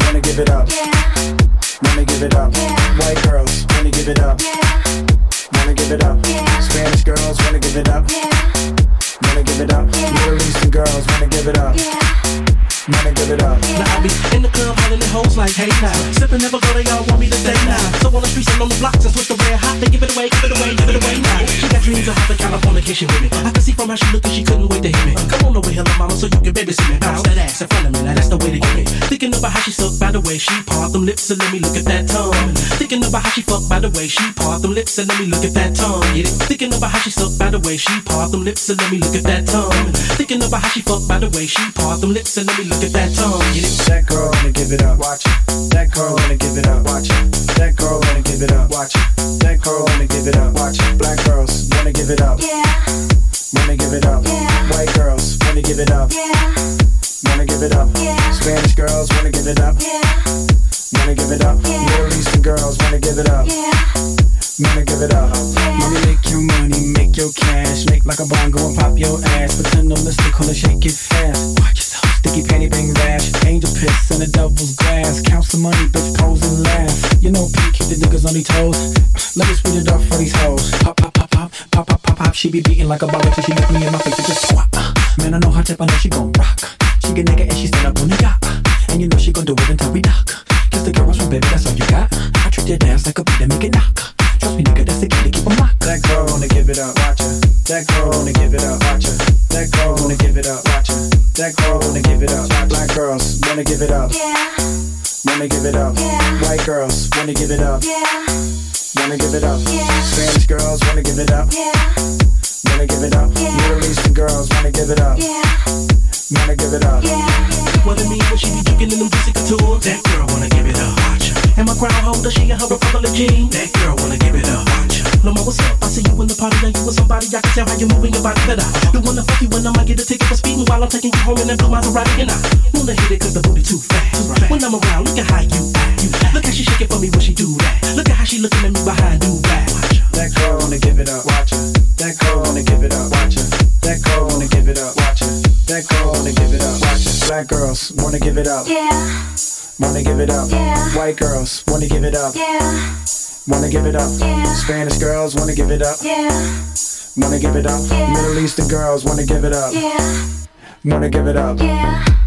wanna give it up. Yeah. Wanna give it up. Yeah. White girls wanna give it up. Yeah. Wanna give it up. Yeah. Spanish girls wanna give it up. Yeah. Wanna give it up. Yeah. Middle Eastern girls wanna give it up. Yeah. Wanna give it up. Now I be in the club hollering at hoes like, hey now. Sipping never go, they all want me to stay now. So on the streets and on the blocks and switch the red hot, they give it away, give it away, give it away now. She got dreams of having Californication with me. I can see from how she look and she couldn't wait to hit me. Come on over here, mama, so you can babysit me. Bounce that ass in front of me, now that's the way to get me. Thinking about how she sucked by the way she part them lips and let me look at that tongue. Thinking about how she fucked by the way she part them lips and let me look at that tongue. Thinking about how she sucked by the way she part them lips and let me look at that tongue. Thinking about how she fucked by the way she part them lips and let me look at that tongue. Get it? That girl wanna give it up. Watch it. That girl wanna give it up. Watch it. That girl wanna give it up. Watch it. That girl wanna give it up. Watch it. Black girls wanna give it up. Yeah. Wanna give it up. Yeah. White girls wanna give it up. Yeah. Wanna give it up. Yeah. Spanish girls wanna give it up. Yeah. Wanna give it up. Yeah. Middle Eastern girls wanna give it up. Yeah. Wanna give it up. Money make your money, make your cash, make like a bongo and pop your ass. Pretend no mystical and shake it fast. Sticky panty bang rash, angel piss in the devil's grass. Count some money, bitch, pose and laugh. You know, P keep the niggas on their toes. Let me speed it up for these hoes. Pop, pop, pop, pop, pop, pop, pop, pop. She be beating like a ball till she look me in my face and just. Uh, Man, I know her tip, I know she gon' rock. She get naked and she stand up on the yacht. And you know she gon' do it until we dock. Kiss the girls from baby, that's all you got. I treat your dance like a beat and make it knock. Trust nigga, that's the key to keep 'em locked. That girl wanna give it up, watch her. That girl wanna give it up, watch her. That girl wanna give it up, watch her. That girl wanna give it up. Black girls wanna give it up, Yeah. wanna give it up. Yeah. White girls wanna give it up, Yeah. wanna give it up. Yeah. Spanish girls wanna give it up, Yeah. wanna give it up. Yeah. Middle Eastern girls wanna give it up, Yeah. wanna give it up. Yeah. What it mean when she be drinking in them juicy couture? That girl wanna give it up. Watch her. And my crown holder, she in her Republic jean. That girl wanna give it up. Watch her. No more what's up? I see you in the party, now you with somebody. I can tell how you moving your body. That I do wanna fuck you when I might get a ticket for speeding while I'm taking you home in that blue Maserati. And I wanna hit it 'cause the booty too fast. When I'm around, look at how you act. You act. Look how she shaking for me when she do that. Look at how she looking at me behind do that. That girl wanna give it up, watch her. That girl wanna give it up, watch her. That girl wanna give it up, watch her. That girl wanna give it up, watch her. Black girls wanna give it up, Yeah. Wanna give it up. Yeah. White girls wanna give it up, Yeah. wanna give it up. Yeah. Spanish girls wanna give it up, Yeah. wanna give it up. Yeah. Middle Eastern girls wanna give it up, Yeah. wanna give it up. Yeah.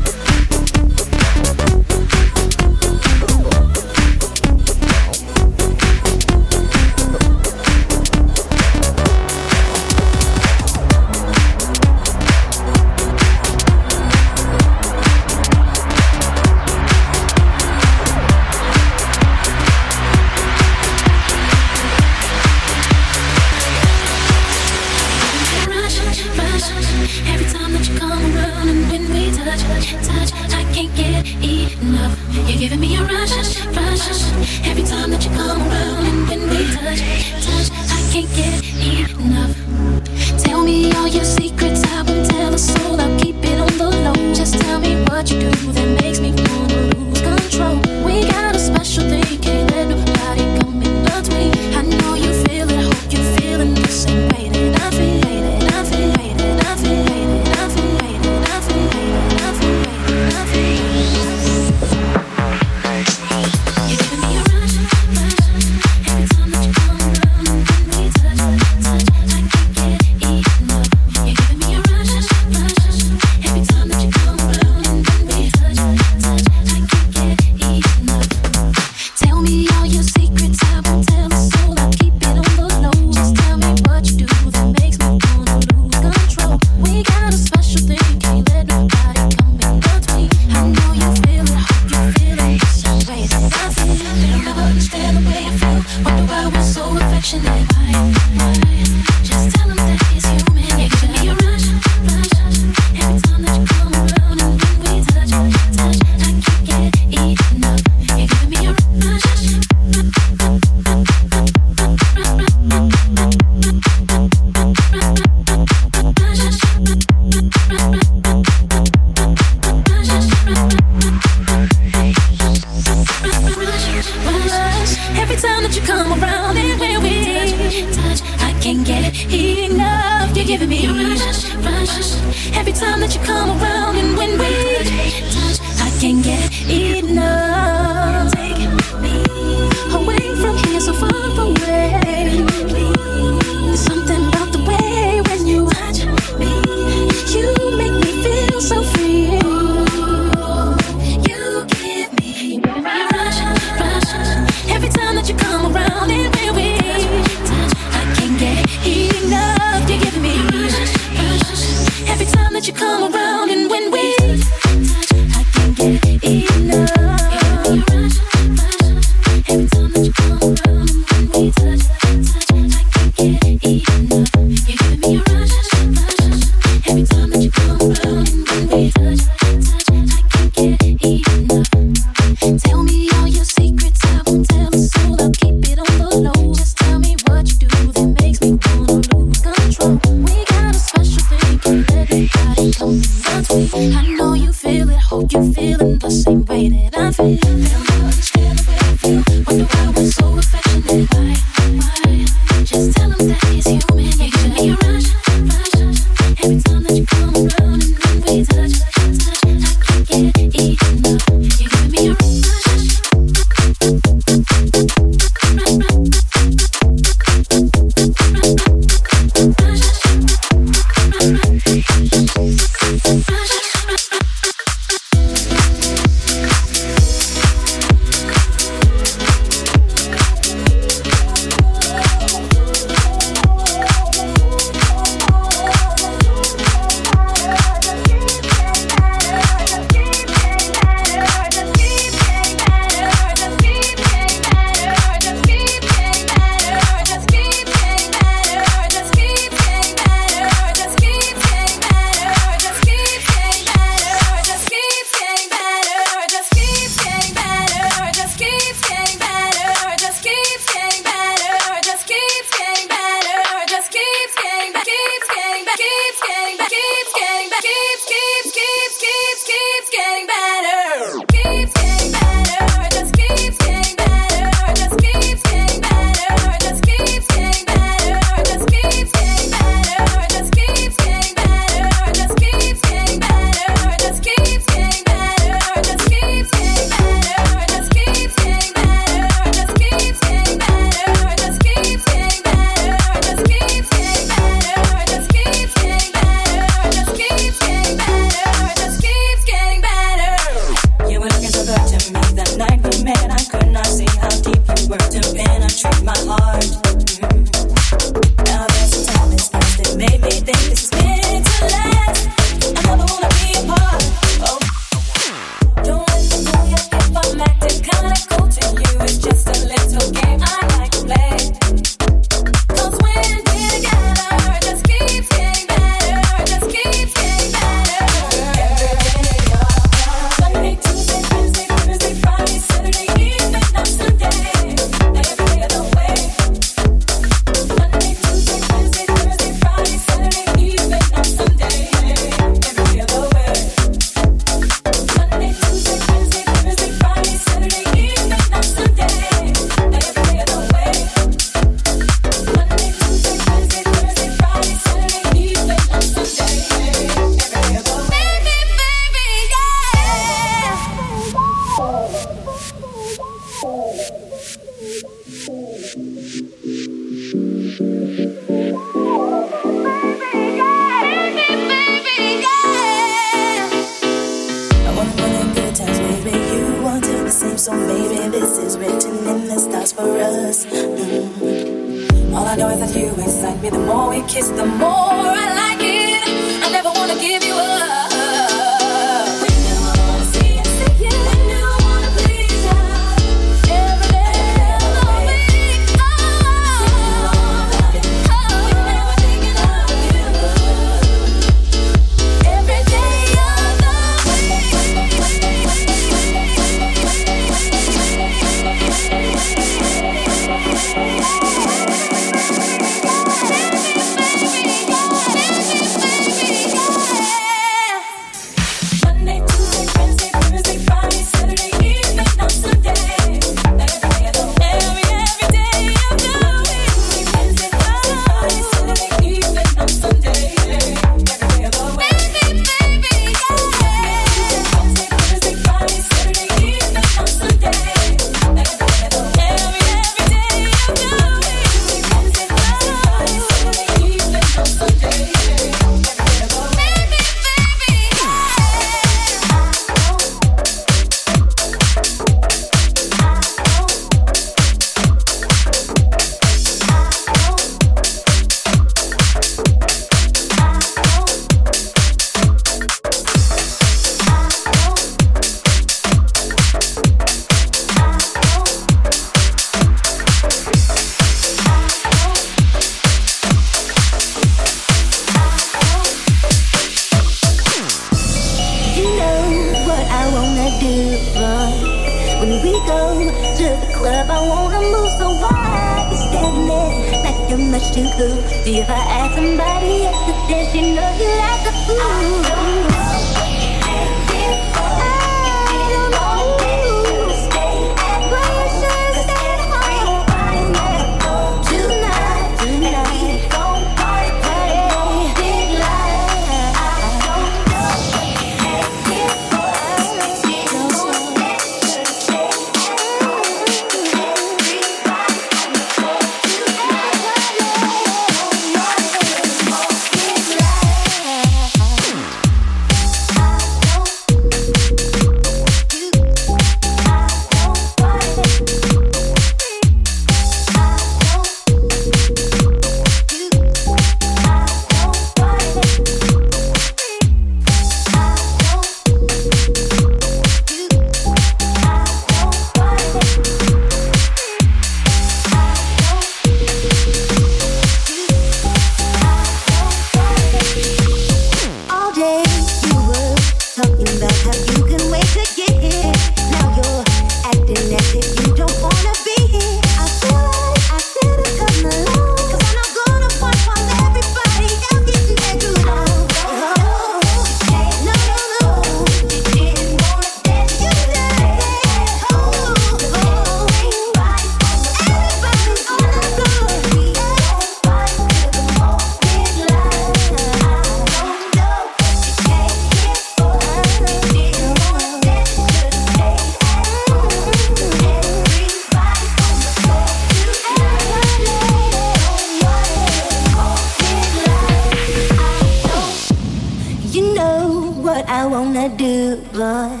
do, boy?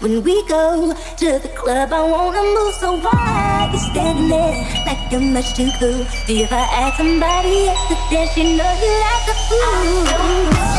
When we go to the club, I wanna move so wide. You're standing there like you're much too cool. See if I ask somebody else to dance, you know you like a fool.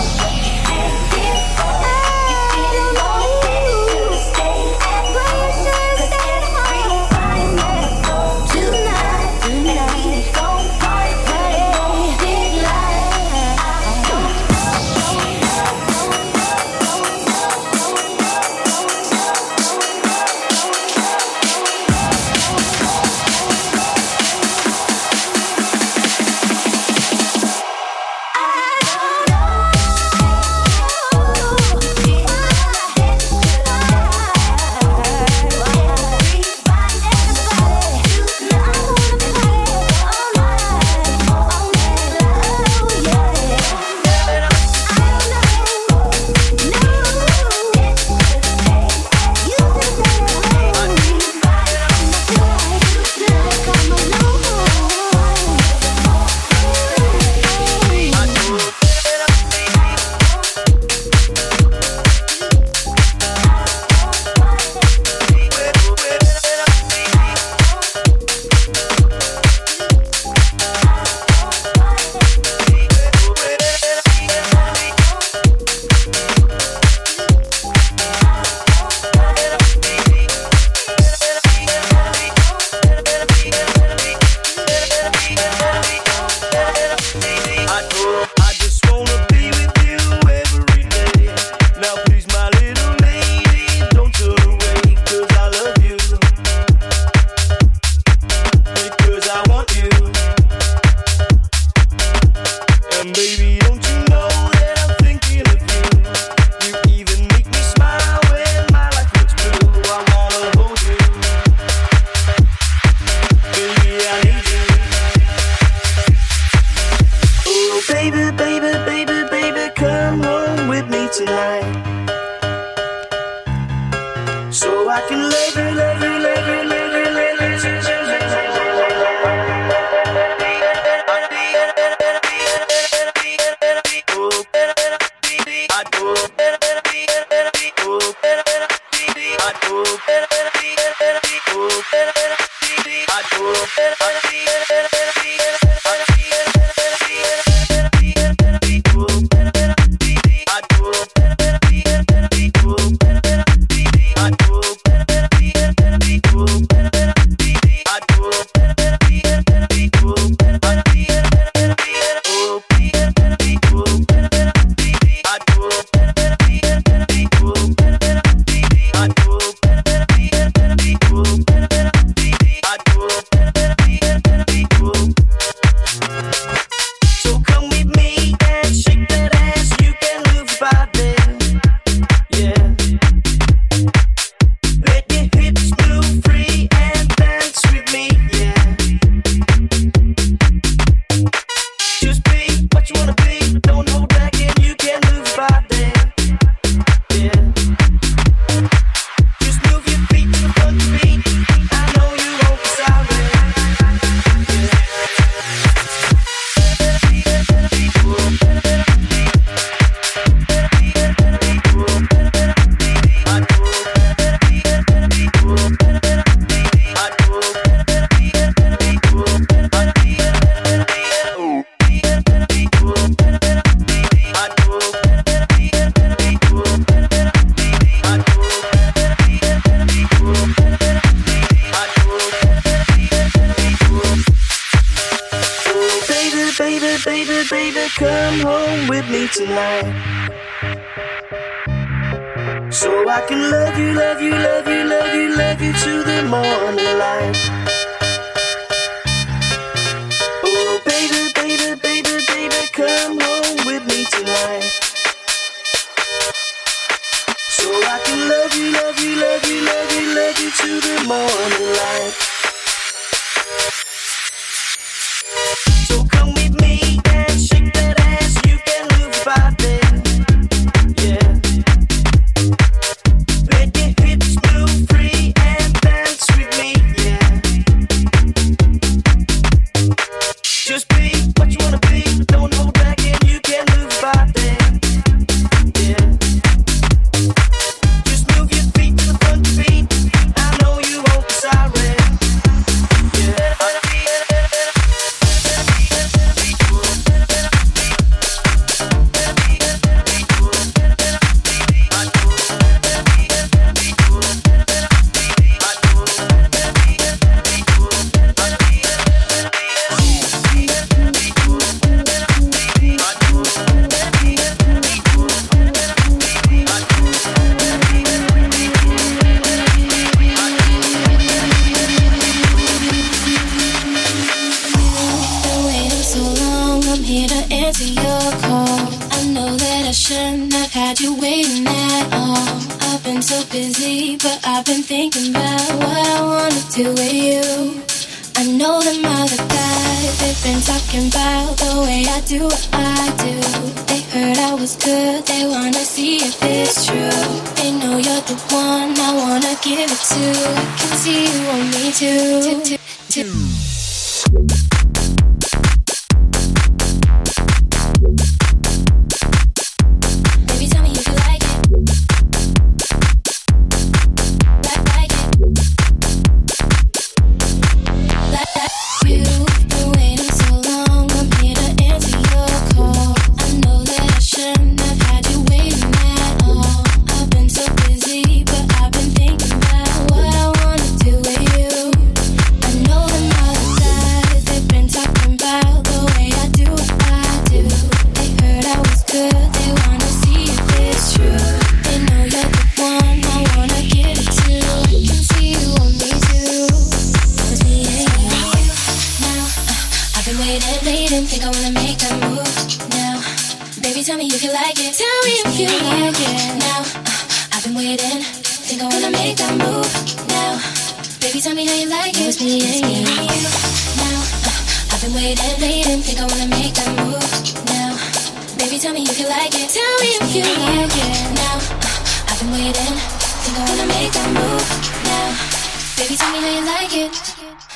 Baby, tell me how you like it.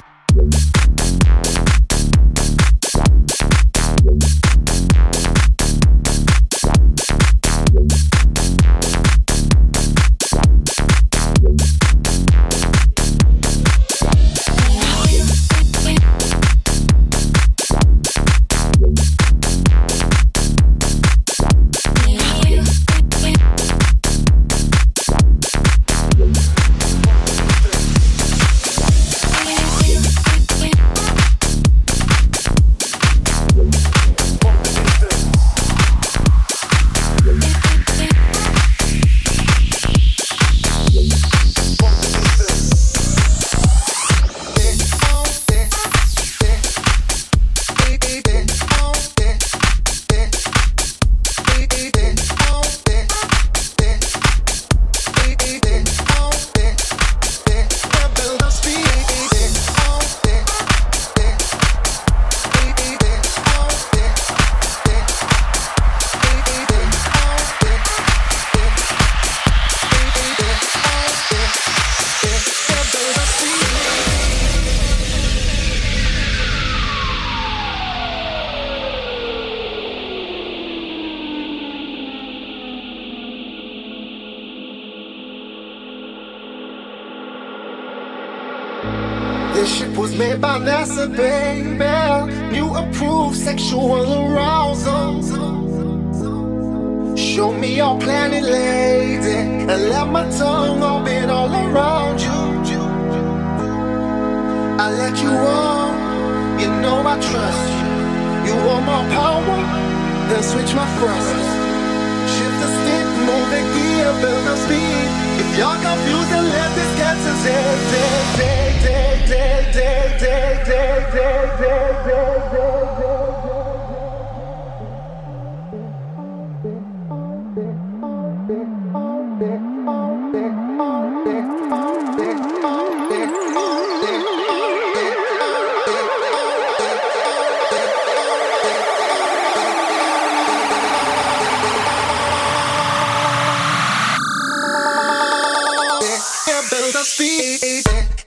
dice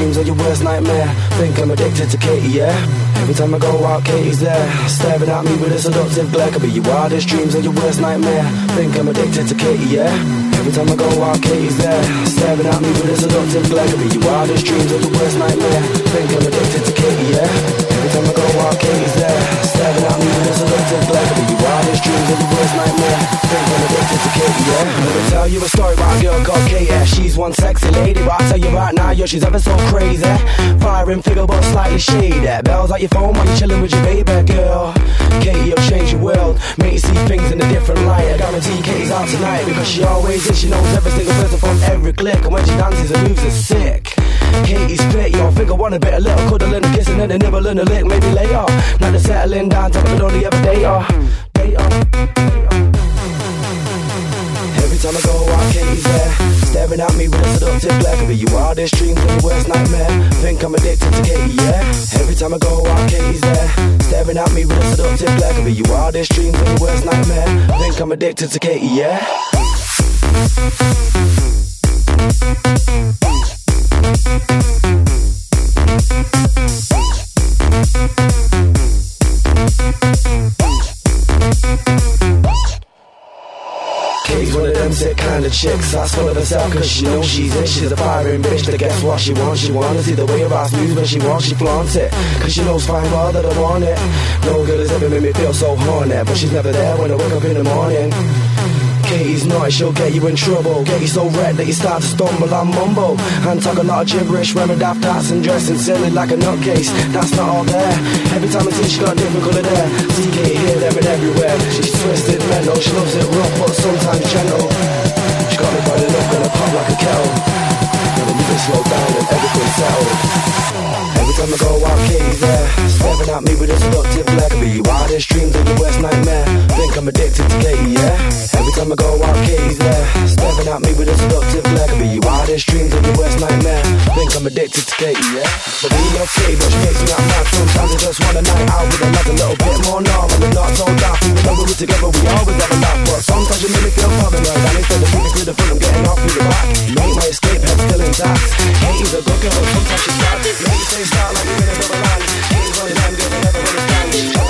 dreams or your worst nightmare. Think I'm addicted to Katie, yeah. Every time I go out, Katie's there, staring at me with a seductive glare. Could be your wildest dreams or your worst nightmare. Think I'm addicted to Katie, yeah. Every time I go out, Katie's there, staring at me with a seductive glare. Could be your wildest dreams or your worst nightmare. Think I'm addicted to Katie, yeah. Every time I go out, Katie's there, staring at me with a seductive glare. Could be your wildest dreams or your worst nightmare. Think I'm addicted to. Let me tell you a story about a girl called Kate. She's one sexy lady, but I tell you right now, yo, she's ever so crazy. Firing figure, but slightly shady. Bells out your phone while you're chilling with your baby girl. Katie, you'll change your world, make you see things in a different light. I guarantee Katie's out tonight because she always is. She knows every single person from every click, and when she dances, her moves are sick. Katie's fit, yo, I want a bit, a little cuddle and a kiss and a nibble and a lick, maybe later. Now they're settling down, talking it only every day, uh, day, uh. Every time I go out, Katie's there. Staring at me with a seductive Could be your wildest dreams and your worst nightmare. Think I'm addicted to Katie, yeah. Every time I go out, Katie's there. Staring at me with a seductive Could be your wildest dreams and your worst nightmare. Think I'm addicted to Katie, yeah Katie's one of them sick kind of chicks. That's full of herself cause she knows she's it She's a firing bitch that gets what she wants. She to see the way her ass moves when she wants She flaunts it Cause she knows fine well that I want it. No girl has ever made me feel so horny But she's never there when I wake up in the morning Katie's nice, she'll get you in trouble. Get you so red that you start to stumble and mumble. And talk a lot of gibberish, wearing daft hats and dressing silly like a nutcase. That's not all there. Every time I see she got a different colour there. See Katie here, there and everywhere. She's twisted, mental, she loves it rough but sometimes gentle. She got me burning up, gonna pop like a kettle. Gonna move it slow down and everything settled. Every time I go out, Katie's there. Staring at me with a seductive Could be wildest dreams and your worst nightmare. Think I'm addicted to Katie, yeah? Every time I go out, Katie's there. Staring at me with a seductive Could be wildest dreams and your worst nightmare. Think I'm addicted to Katie, yeah? But we Katie, but she makes me out mad Sometimes I just want a night out with her Like a little bit more normal and not so daft Even though we were together, we always have a laugh. But sometimes you make me feel paranoid. And instead of through the front, I'm getting off through the back. Make my escape head still intact. Katie's a good girl, but sometimes she's bad Say start like you're in another land Katie's one of them girls I never Try to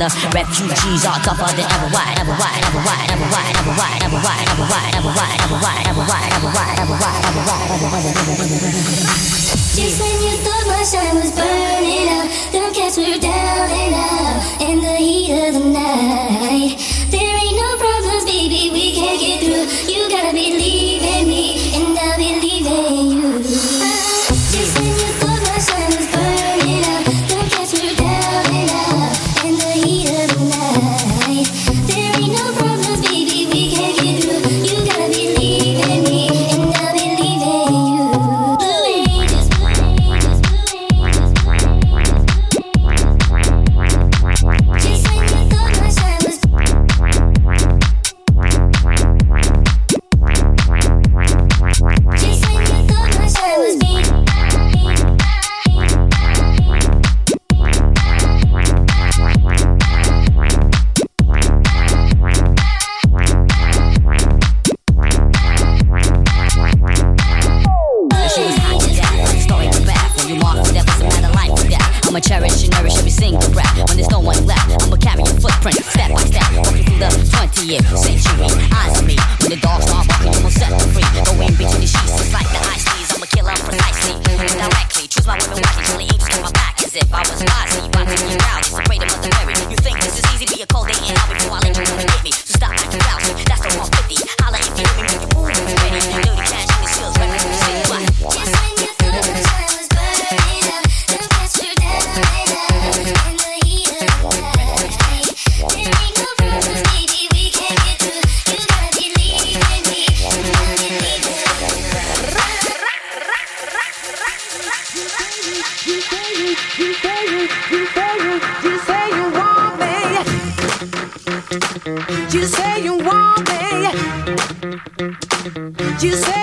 Refugees are tougher than ever. Why? Ever why? You say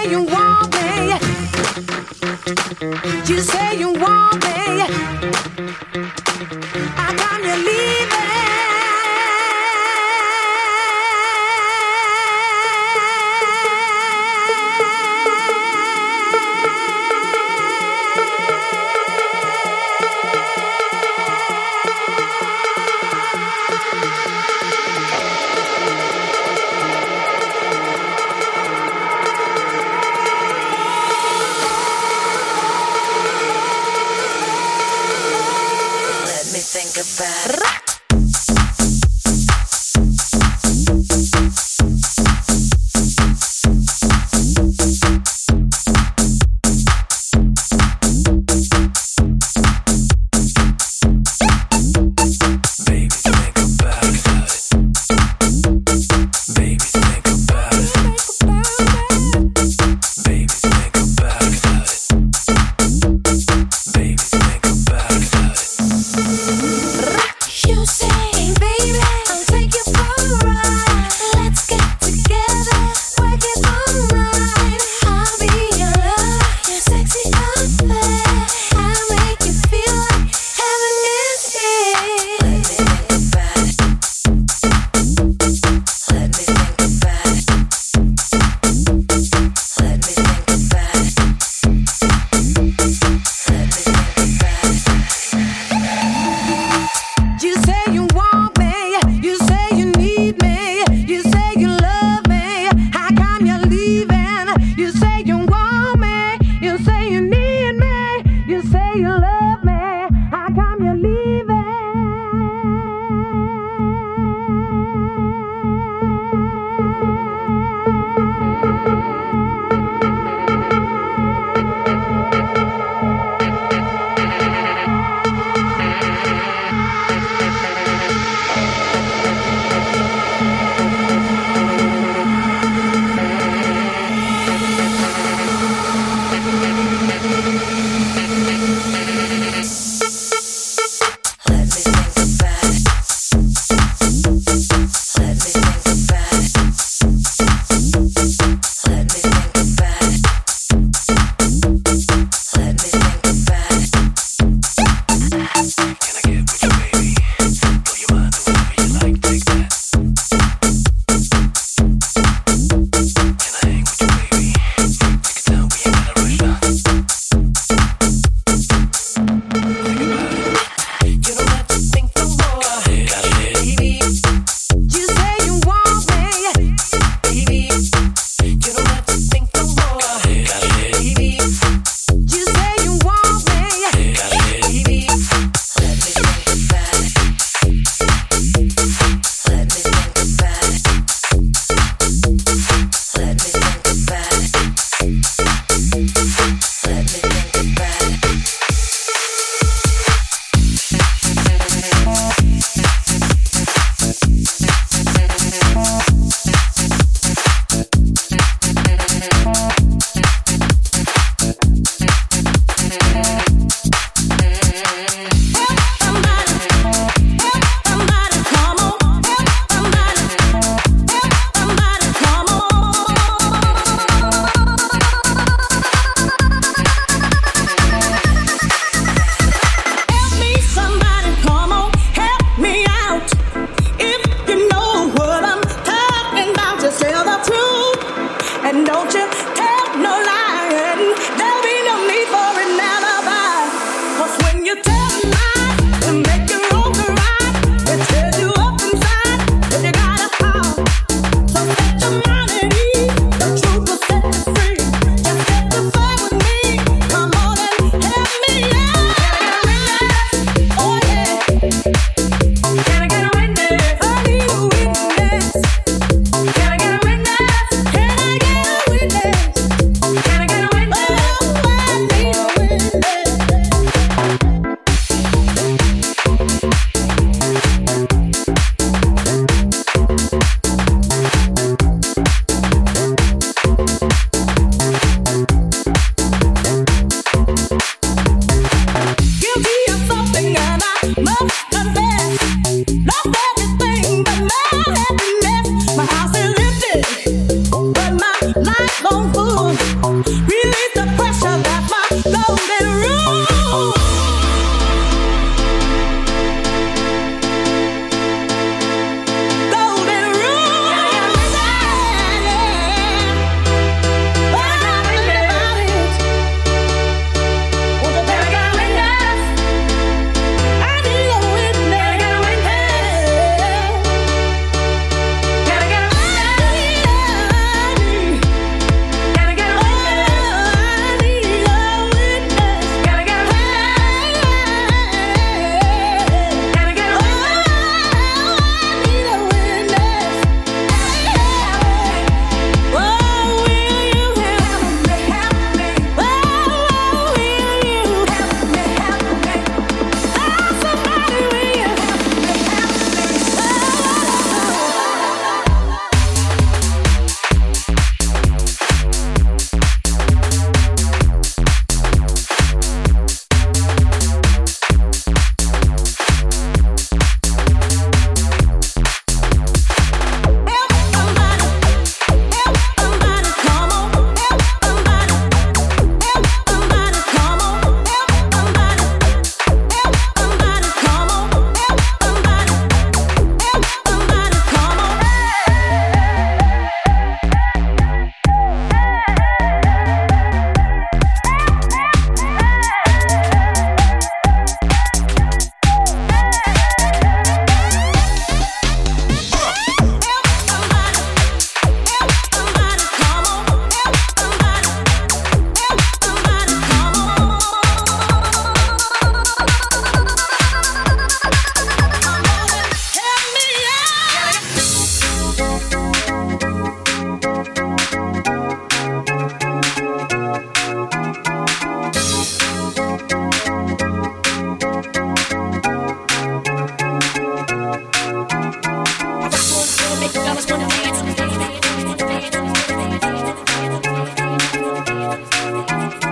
Thank you.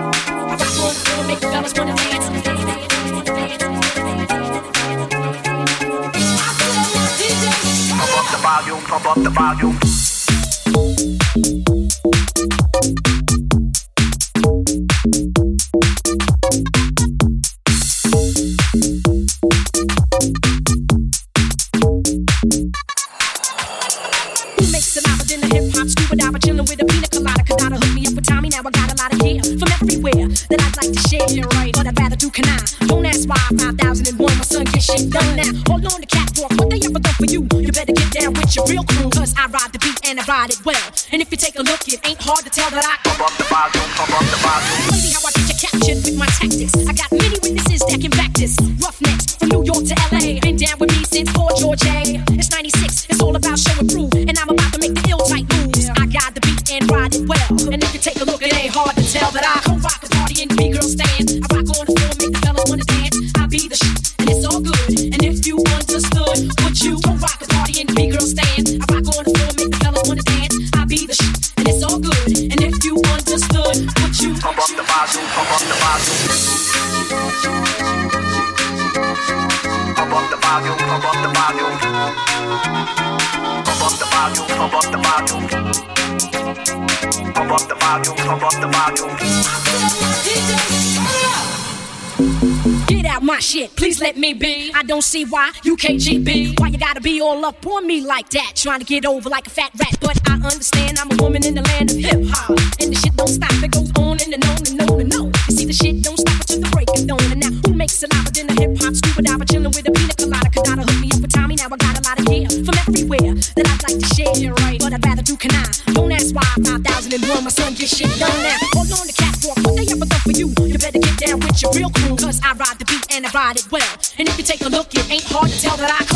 my shit, please let me be. I don't see why you can't GB. Why you gotta be all up on me like that? Trying to get over like a fat rat. But I understand I'm a woman in the land of hip hop. And the shit don't stop, it goes on and, and on and on and on. You see, the shit don't stop until the break of dawn. And now who makes a lot than a hip hop scuba diver? Chilling with a pina colada, I hook me up with Tommy. Now I got a lot of hair from everywhere that I'd like to share. Right. But I'd rather do can I? Don't ask why 5,001 my son gets shit done. ride it well. And if you take a look, it ain't hard to tell that I